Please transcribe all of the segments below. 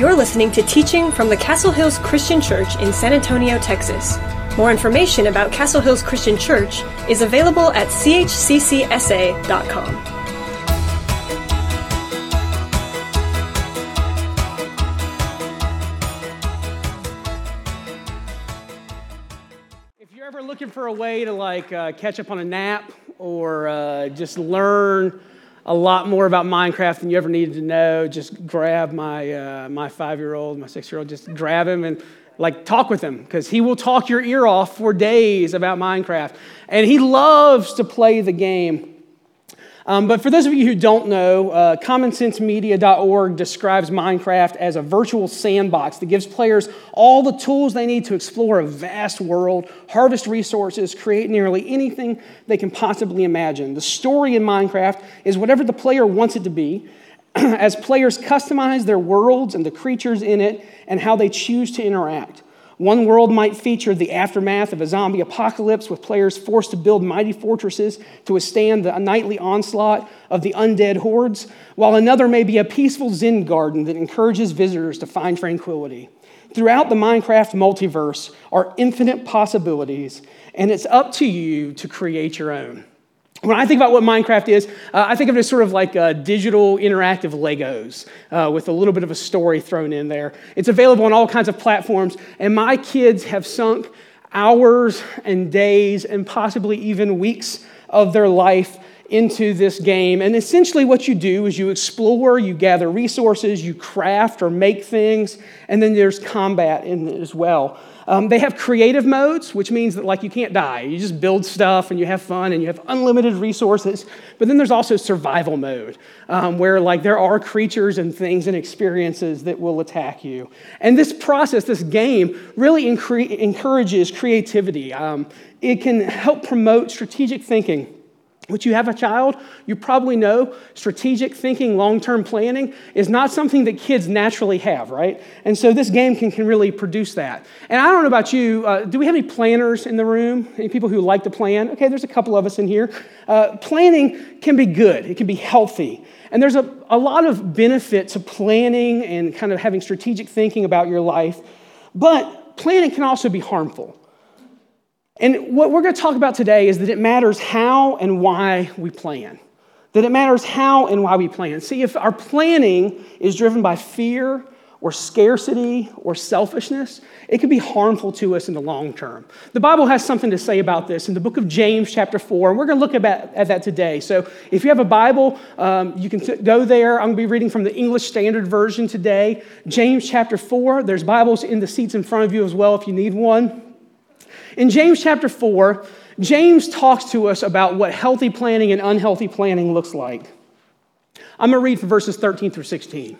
You're listening to teaching from the Castle Hills Christian Church in San Antonio, Texas. More information about Castle Hills Christian Church is available at chccsa.com. If you're ever looking for a way to like uh, catch up on a nap or uh, just learn a lot more about Minecraft than you ever needed to know, just grab my, uh, my five year old, my six year old, just grab him and like talk with him because he will talk your ear off for days about Minecraft. And he loves to play the game. Um, but for those of you who don't know, uh, commonsensemedia.org describes Minecraft as a virtual sandbox that gives players all the tools they need to explore a vast world, harvest resources, create nearly anything they can possibly imagine. The story in Minecraft is whatever the player wants it to be, as players customize their worlds and the creatures in it and how they choose to interact. One world might feature the aftermath of a zombie apocalypse with players forced to build mighty fortresses to withstand the nightly onslaught of the undead hordes, while another may be a peaceful Zen garden that encourages visitors to find tranquility. Throughout the Minecraft multiverse are infinite possibilities, and it's up to you to create your own. When I think about what Minecraft is, uh, I think of it as sort of like uh, digital interactive Legos uh, with a little bit of a story thrown in there. It's available on all kinds of platforms, and my kids have sunk hours and days and possibly even weeks of their life into this game. And essentially, what you do is you explore, you gather resources, you craft or make things, and then there's combat in it as well. Um, they have creative modes, which means that like you can't die. You just build stuff and you have fun and you have unlimited resources. But then there's also survival mode, um, where like there are creatures and things and experiences that will attack you. And this process, this game, really encourages creativity. Um, it can help promote strategic thinking which you have a child, you probably know strategic thinking, long term planning is not something that kids naturally have, right? And so this game can, can really produce that. And I don't know about you, uh, do we have any planners in the room? Any people who like to plan? Okay, there's a couple of us in here. Uh, planning can be good, it can be healthy. And there's a, a lot of benefit to planning and kind of having strategic thinking about your life. But planning can also be harmful. And what we're going to talk about today is that it matters how and why we plan. That it matters how and why we plan. See, if our planning is driven by fear or scarcity or selfishness, it can be harmful to us in the long term. The Bible has something to say about this in the book of James, chapter 4, and we're going to look at, at that today. So if you have a Bible, um, you can go there. I'm going to be reading from the English Standard Version today. James, chapter 4. There's Bibles in the seats in front of you as well if you need one. In James chapter 4, James talks to us about what healthy planning and unhealthy planning looks like. I'm going to read from verses 13 through 16.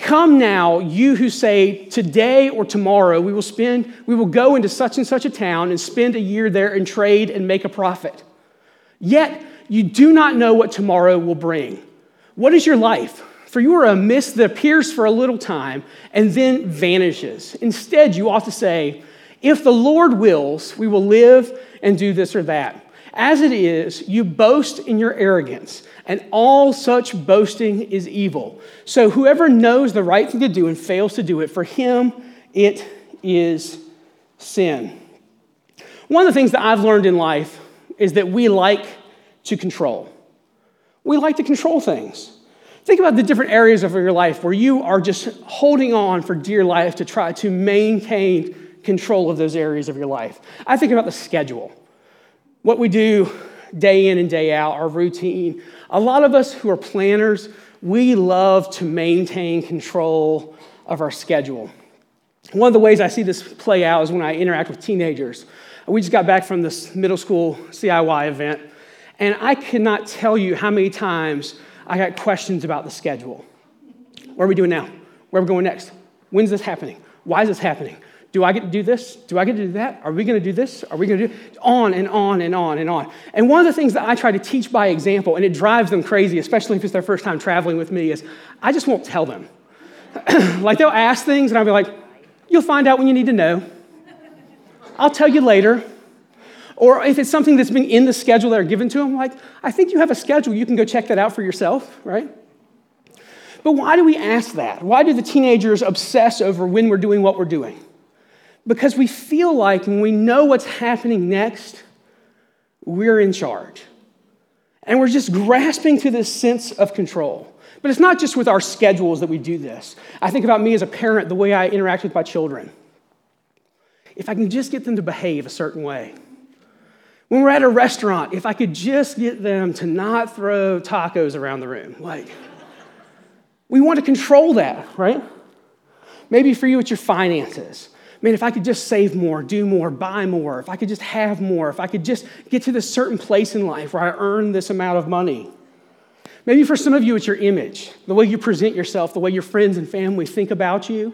Come now, you who say, Today or tomorrow we will spend, we will go into such and such a town and spend a year there and trade and make a profit. Yet you do not know what tomorrow will bring. What is your life? For you are a mist that appears for a little time and then vanishes. Instead, you ought to say, if the Lord wills, we will live and do this or that. As it is, you boast in your arrogance, and all such boasting is evil. So whoever knows the right thing to do and fails to do it, for him it is sin. One of the things that I've learned in life is that we like to control. We like to control things. Think about the different areas of your life where you are just holding on for dear life to try to maintain control of those areas of your life. I think about the schedule, what we do day in and day out, our routine. A lot of us who are planners, we love to maintain control of our schedule. One of the ways I see this play out is when I interact with teenagers. We just got back from this middle school CIY event, and I cannot tell you how many times I got questions about the schedule. What are we doing now? Where are we going next? When's this happening? Why is this happening? Do I get to do this? Do I get to do that? Are we going to do this? Are we going to do on and on and on and on? And one of the things that I try to teach by example, and it drives them crazy, especially if it's their first time traveling with me, is I just won't tell them. like they'll ask things, and I'll be like, "You'll find out when you need to know. I'll tell you later." Or if it's something that's been in the schedule that are given to them, like, I think you have a schedule. You can go check that out for yourself, right? But why do we ask that? Why do the teenagers obsess over when we're doing what we're doing? Because we feel like when we know what's happening next, we're in charge. And we're just grasping to this sense of control. But it's not just with our schedules that we do this. I think about me as a parent, the way I interact with my children. If I can just get them to behave a certain way. When we're at a restaurant, if I could just get them to not throw tacos around the room. Like, we want to control that, right? Maybe for you, it's your finances man, if I could just save more, do more, buy more, if I could just have more, if I could just get to this certain place in life where I earn this amount of money. Maybe for some of you, it's your image, the way you present yourself, the way your friends and family think about you.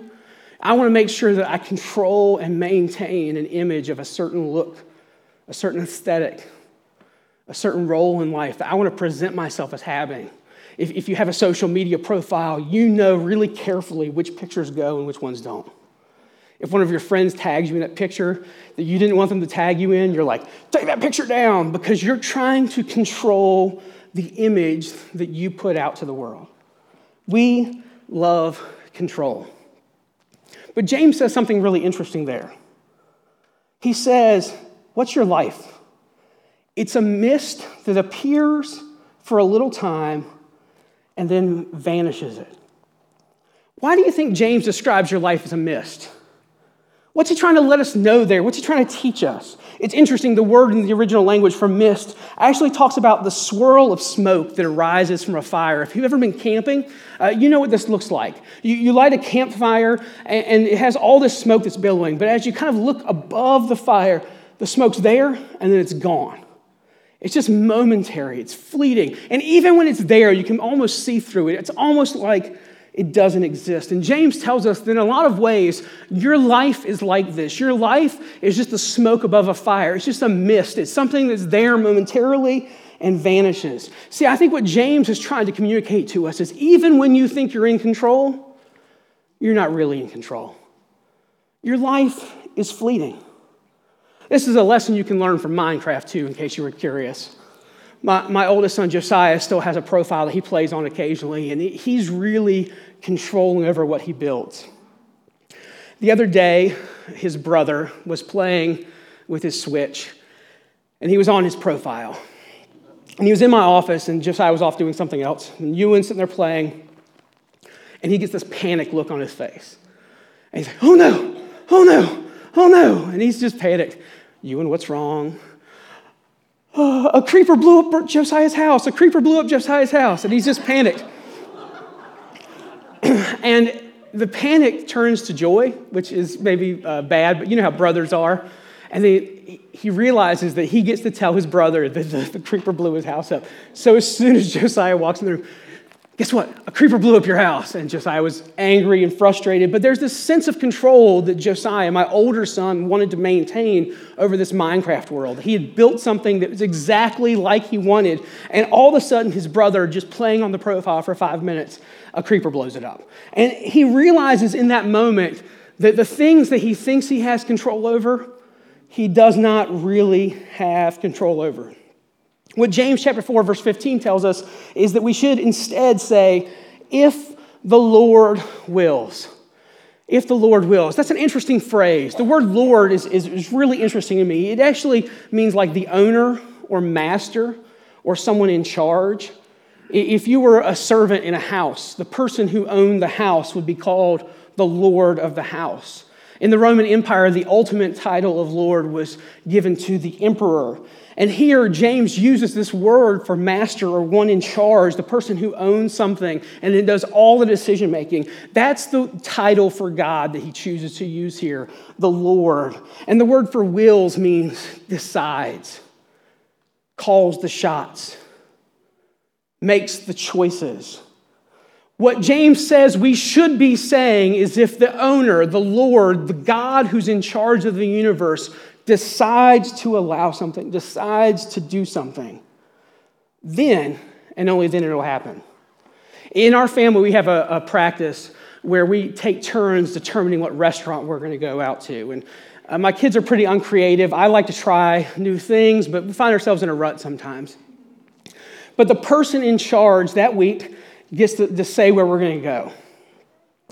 I want to make sure that I control and maintain an image of a certain look, a certain aesthetic, a certain role in life that I want to present myself as having. If, if you have a social media profile, you know really carefully which pictures go and which ones don't. If one of your friends tags you in that picture that you didn't want them to tag you in, you're like, take that picture down because you're trying to control the image that you put out to the world. We love control. But James says something really interesting there. He says, What's your life? It's a mist that appears for a little time and then vanishes it. Why do you think James describes your life as a mist? What's he trying to let us know there? What's he trying to teach us? It's interesting, the word in the original language for mist actually talks about the swirl of smoke that arises from a fire. If you've ever been camping, uh, you know what this looks like. You, you light a campfire, and, and it has all this smoke that's billowing, but as you kind of look above the fire, the smoke's there, and then it's gone. It's just momentary, it's fleeting. And even when it's there, you can almost see through it. It's almost like it doesn't exist. And James tells us that in a lot of ways, your life is like this. Your life is just a smoke above a fire, it's just a mist. It's something that's there momentarily and vanishes. See, I think what James is trying to communicate to us is even when you think you're in control, you're not really in control. Your life is fleeting. This is a lesson you can learn from Minecraft, too, in case you were curious. My, my oldest son, Josiah, still has a profile that he plays on occasionally, and he's really controlling over what he builds. The other day, his brother was playing with his Switch, and he was on his profile. And he was in my office, and Josiah was off doing something else. And Ewan sitting there playing, and he gets this panic look on his face. And he's like, oh no, oh no, oh no. And he's just panicked. Ewan, what's wrong? a creeper blew up Josiah's house. A creeper blew up Josiah's house. And he's just panicked. and the panic turns to joy, which is maybe uh, bad, but you know how brothers are. And they, he realizes that he gets to tell his brother that the, the creeper blew his house up. So as soon as Josiah walks in the room, guess what? A creeper blew up your house. And Josiah was angry and frustrated. But there's this sense of control that Josiah, my older son, wanted to maintain over this Minecraft world. He had built something that was exactly like he wanted. And all of a sudden, his brother, just playing on the profile for five minutes, a creeper blows it up. And he realizes in that moment that the things that he thinks he has control over, he does not really have control over. What James chapter 4 verse 15 tells us is that we should instead say if the Lord wills. If the Lord wills. That's an interesting phrase. The word Lord is, is, is really interesting to me. It actually means like the owner or master or someone in charge. If you were a servant in a house, the person who owned the house would be called the Lord of the house. In the Roman Empire, the ultimate title of Lord was given to the emperor. And here, James uses this word for master or one in charge, the person who owns something and then does all the decision making. That's the title for God that he chooses to use here, the Lord. And the word for wills means decides, calls the shots, makes the choices. What James says we should be saying is if the owner, the Lord, the God who's in charge of the universe, decides to allow something, decides to do something, then and only then it'll happen. In our family, we have a, a practice where we take turns determining what restaurant we're going to go out to. And uh, my kids are pretty uncreative. I like to try new things, but we find ourselves in a rut sometimes. But the person in charge that week gets to, to say where we're going to go.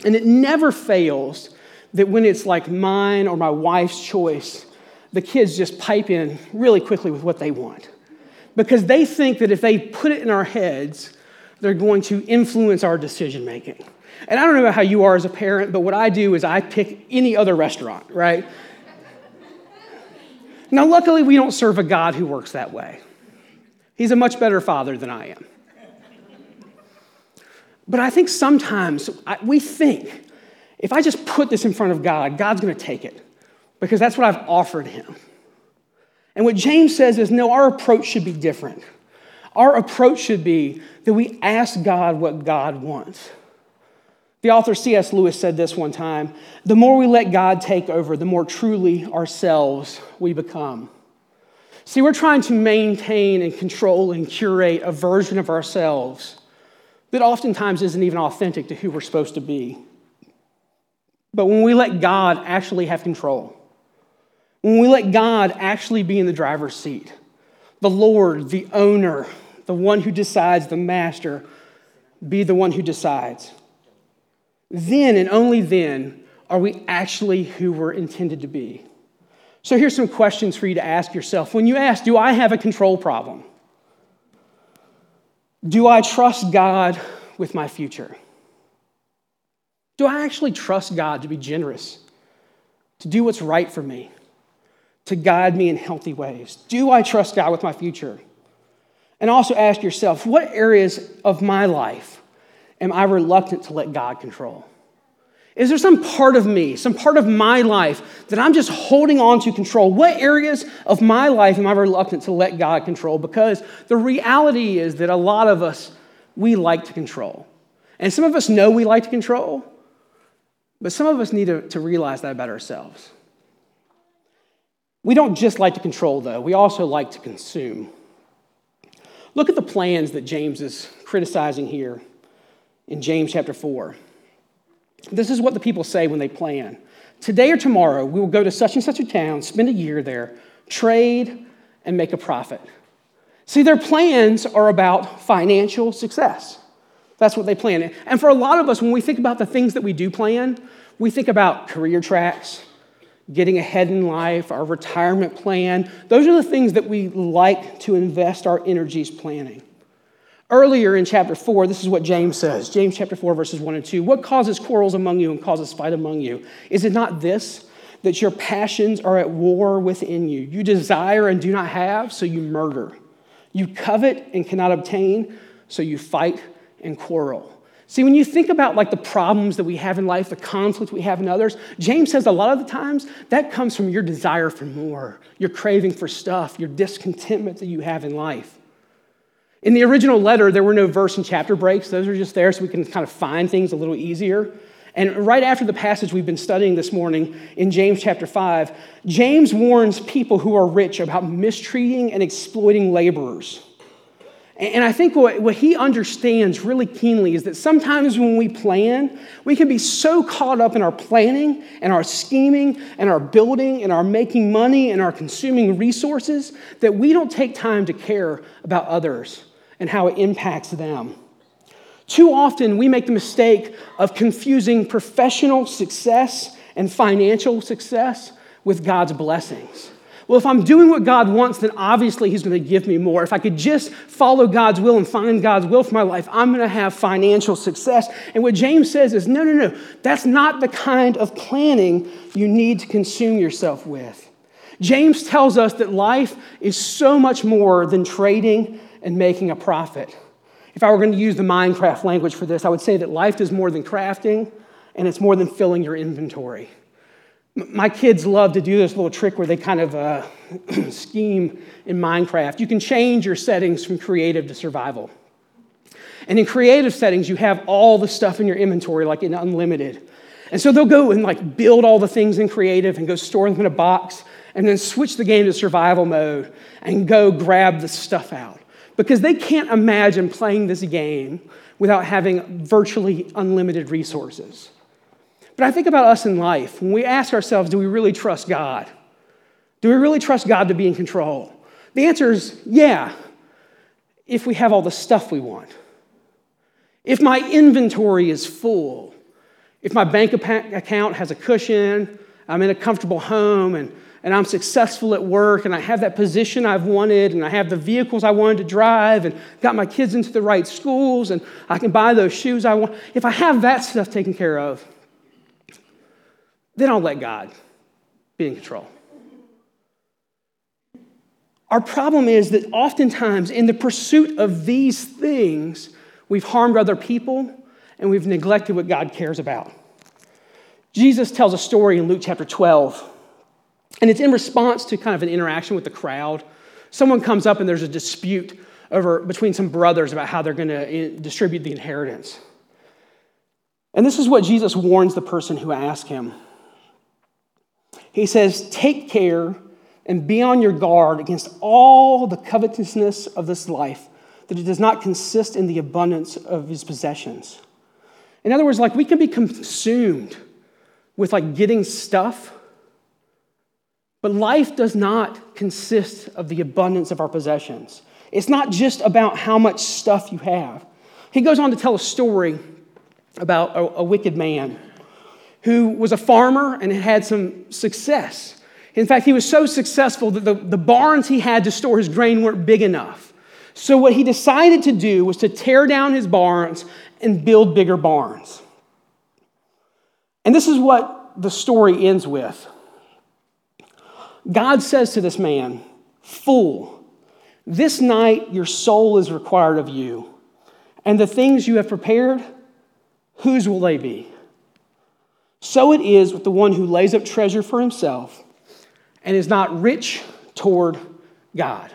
And it never fails that when it's like mine or my wife's choice, the kids just pipe in really quickly with what they want. Because they think that if they put it in our heads, they're going to influence our decision making. And I don't know how you are as a parent, but what I do is I pick any other restaurant, right? now, luckily, we don't serve a God who works that way. He's a much better father than I am. But I think sometimes we think if I just put this in front of God, God's going to take it because that's what I've offered him. And what James says is no, our approach should be different. Our approach should be that we ask God what God wants. The author C.S. Lewis said this one time the more we let God take over, the more truly ourselves we become. See, we're trying to maintain and control and curate a version of ourselves that oftentimes isn't even authentic to who we're supposed to be. But when we let God actually have control, when we let God actually be in the driver's seat, the Lord, the owner, the one who decides, the master, be the one who decides, then and only then are we actually who we're intended to be. So here's some questions for you to ask yourself. When you ask, Do I have a control problem? Do I trust God with my future? Do I actually trust God to be generous, to do what's right for me, to guide me in healthy ways? Do I trust God with my future? And also ask yourself, what areas of my life am I reluctant to let God control? Is there some part of me, some part of my life that I'm just holding on to control? What areas of my life am I reluctant to let God control? Because the reality is that a lot of us, we like to control. And some of us know we like to control, but some of us need to, to realize that about ourselves. We don't just like to control, though, we also like to consume. Look at the plans that James is criticizing here in James chapter 4. This is what the people say when they plan. Today or tomorrow, we will go to such and such a town, spend a year there, trade, and make a profit. See, their plans are about financial success. That's what they plan. And for a lot of us, when we think about the things that we do plan, we think about career tracks, getting ahead in life, our retirement plan. Those are the things that we like to invest our energies planning. Earlier in chapter 4, this is what James says James chapter 4, verses 1 and 2. What causes quarrels among you and causes fight among you? Is it not this, that your passions are at war within you? You desire and do not have, so you murder. You covet and cannot obtain, so you fight and quarrel. See, when you think about like the problems that we have in life, the conflict we have in others, James says a lot of the times that comes from your desire for more, your craving for stuff, your discontentment that you have in life. In the original letter, there were no verse and chapter breaks. Those are just there so we can kind of find things a little easier. And right after the passage we've been studying this morning in James chapter 5, James warns people who are rich about mistreating and exploiting laborers. And I think what, what he understands really keenly is that sometimes when we plan, we can be so caught up in our planning and our scheming and our building and our making money and our consuming resources that we don't take time to care about others and how it impacts them. Too often, we make the mistake of confusing professional success and financial success with God's blessings. Well, if I'm doing what God wants, then obviously He's going to give me more. If I could just follow God's will and find God's will for my life, I'm going to have financial success. And what James says is no, no, no. That's not the kind of planning you need to consume yourself with. James tells us that life is so much more than trading and making a profit. If I were going to use the Minecraft language for this, I would say that life is more than crafting and it's more than filling your inventory. My kids love to do this little trick where they kind of uh, scheme in Minecraft. You can change your settings from creative to survival. And in creative settings, you have all the stuff in your inventory, like in unlimited. And so they'll go and like build all the things in creative and go store them in a box and then switch the game to survival mode and go grab the stuff out because they can't imagine playing this game without having virtually unlimited resources. But I think about us in life. When we ask ourselves, do we really trust God? Do we really trust God to be in control? The answer is yeah, if we have all the stuff we want. if my inventory is full, if my bank account has a cushion, I'm in a comfortable home, and, and I'm successful at work, and I have that position I've wanted, and I have the vehicles I wanted to drive, and got my kids into the right schools, and I can buy those shoes I want. If I have that stuff taken care of, then I'll let God be in control. Our problem is that oftentimes, in the pursuit of these things, we've harmed other people and we've neglected what God cares about. Jesus tells a story in Luke chapter 12, and it's in response to kind of an interaction with the crowd. Someone comes up and there's a dispute over between some brothers about how they're going to eh, distribute the inheritance. And this is what Jesus warns the person who asked him. He says, Take care and be on your guard against all the covetousness of this life, that it does not consist in the abundance of his possessions. In other words, like we can be consumed with like getting stuff, but life does not consist of the abundance of our possessions. It's not just about how much stuff you have. He goes on to tell a story about a, a wicked man who was a farmer and had some success. In fact, he was so successful that the, the barns he had to store his grain weren't big enough. So, what he decided to do was to tear down his barns and build bigger barns. And this is what the story ends with God says to this man, Fool, this night your soul is required of you, and the things you have prepared, whose will they be? So it is with the one who lays up treasure for himself and is not rich toward God.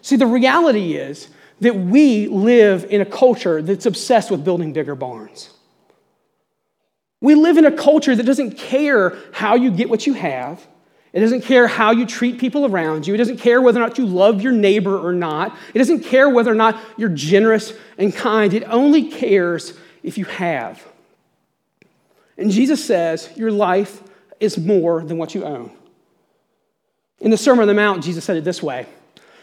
See, the reality is that we live in a culture that's obsessed with building bigger barns. We live in a culture that doesn't care how you get what you have. It doesn't care how you treat people around you. It doesn't care whether or not you love your neighbor or not. It doesn't care whether or not you're generous and kind. It only cares if you have. And Jesus says, Your life is more than what you own. In the Sermon on the Mount, Jesus said it this way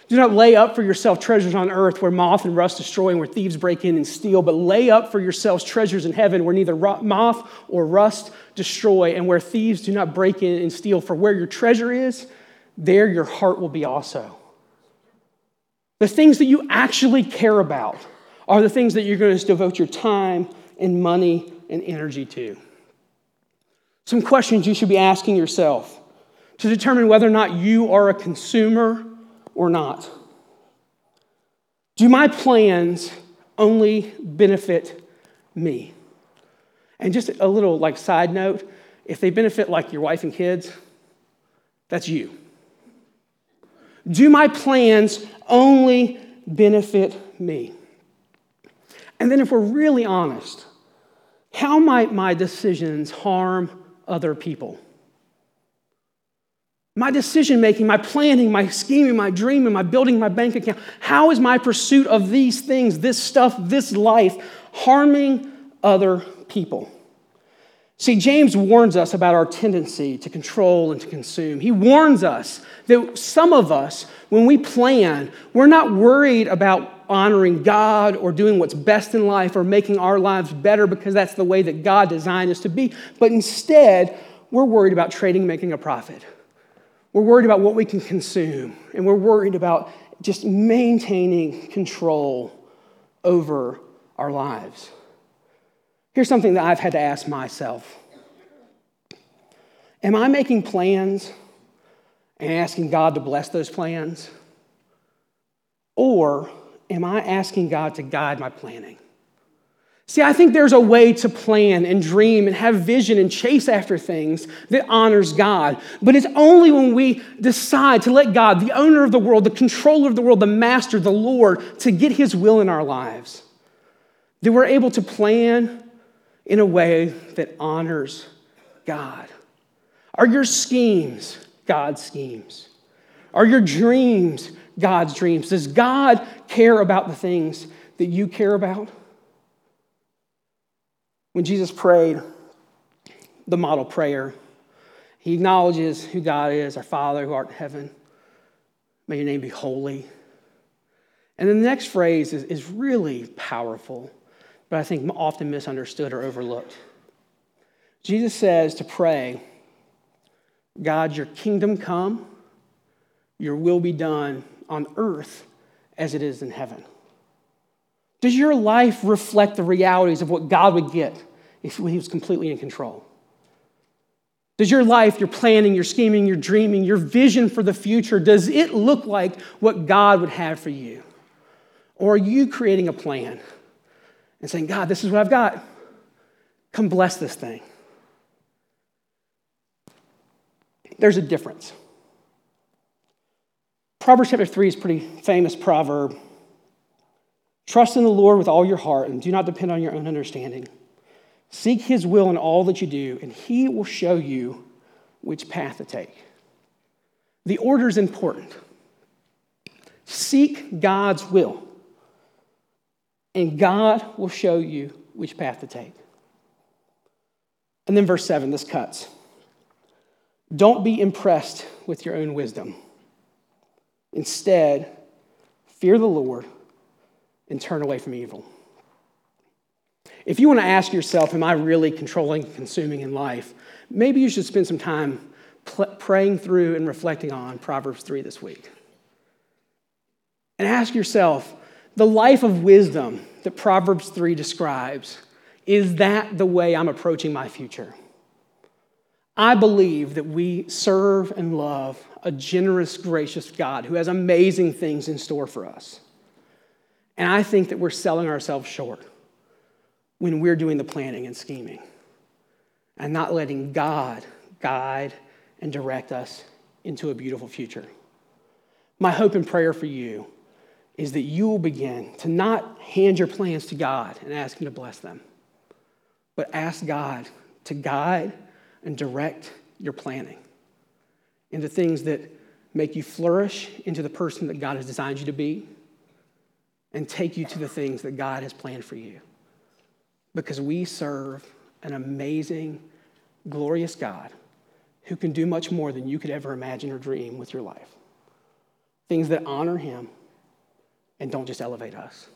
Do not lay up for yourself treasures on earth where moth and rust destroy and where thieves break in and steal, but lay up for yourselves treasures in heaven where neither moth or rust destroy and where thieves do not break in and steal. For where your treasure is, there your heart will be also. The things that you actually care about are the things that you're going to devote your time and money and energy to. Some questions you should be asking yourself to determine whether or not you are a consumer or not. Do my plans only benefit me? And just a little like side note, if they benefit like your wife and kids, that's you. Do my plans only benefit me? And then if we're really honest, how might my decisions harm other people. My decision making, my planning, my scheming, my dreaming, my building my bank account, how is my pursuit of these things, this stuff, this life, harming other people? See, James warns us about our tendency to control and to consume. He warns us that some of us, when we plan, we're not worried about honoring God or doing what's best in life or making our lives better because that's the way that God designed us to be. But instead, we're worried about trading, making a profit. We're worried about what we can consume, and we're worried about just maintaining control over our lives. Here's something that I've had to ask myself Am I making plans and asking God to bless those plans? Or am I asking God to guide my planning? See, I think there's a way to plan and dream and have vision and chase after things that honors God. But it's only when we decide to let God, the owner of the world, the controller of the world, the master, the Lord, to get his will in our lives, that we're able to plan in a way that honors God. Are your schemes God's schemes? Are your dreams God's dreams? Does God care about the things that you care about? When Jesus prayed the model prayer, he acknowledges who God is, our Father who art in heaven. May your name be holy. And the next phrase is, is really powerful, but I think often misunderstood or overlooked. Jesus says to pray, God, your kingdom come, your will be done on earth as it is in heaven. Does your life reflect the realities of what God would get if He was completely in control? Does your life, your planning, your scheming, your dreaming, your vision for the future, does it look like what God would have for you? Or are you creating a plan and saying, God, this is what I've got. Come bless this thing? There's a difference. Proverbs chapter 3 is a pretty famous proverb. Trust in the Lord with all your heart and do not depend on your own understanding. Seek his will in all that you do, and he will show you which path to take. The order is important. Seek God's will and God will show you which path to take. And then verse 7, this cuts. Don't be impressed with your own wisdom. Instead, fear the Lord and turn away from evil. If you want to ask yourself, Am I really controlling consuming in life? Maybe you should spend some time pl- praying through and reflecting on Proverbs 3 this week. And ask yourself, the life of wisdom that Proverbs 3 describes, is that the way I'm approaching my future? I believe that we serve and love a generous, gracious God who has amazing things in store for us. And I think that we're selling ourselves short when we're doing the planning and scheming and not letting God guide and direct us into a beautiful future. My hope and prayer for you is that you will begin to not hand your plans to God and ask Him to bless them, but ask God to guide and direct your planning into things that make you flourish into the person that God has designed you to be and take you to the things that God has planned for you. Because we serve an amazing, glorious God who can do much more than you could ever imagine or dream with your life. Things that honor Him and don't just elevate us.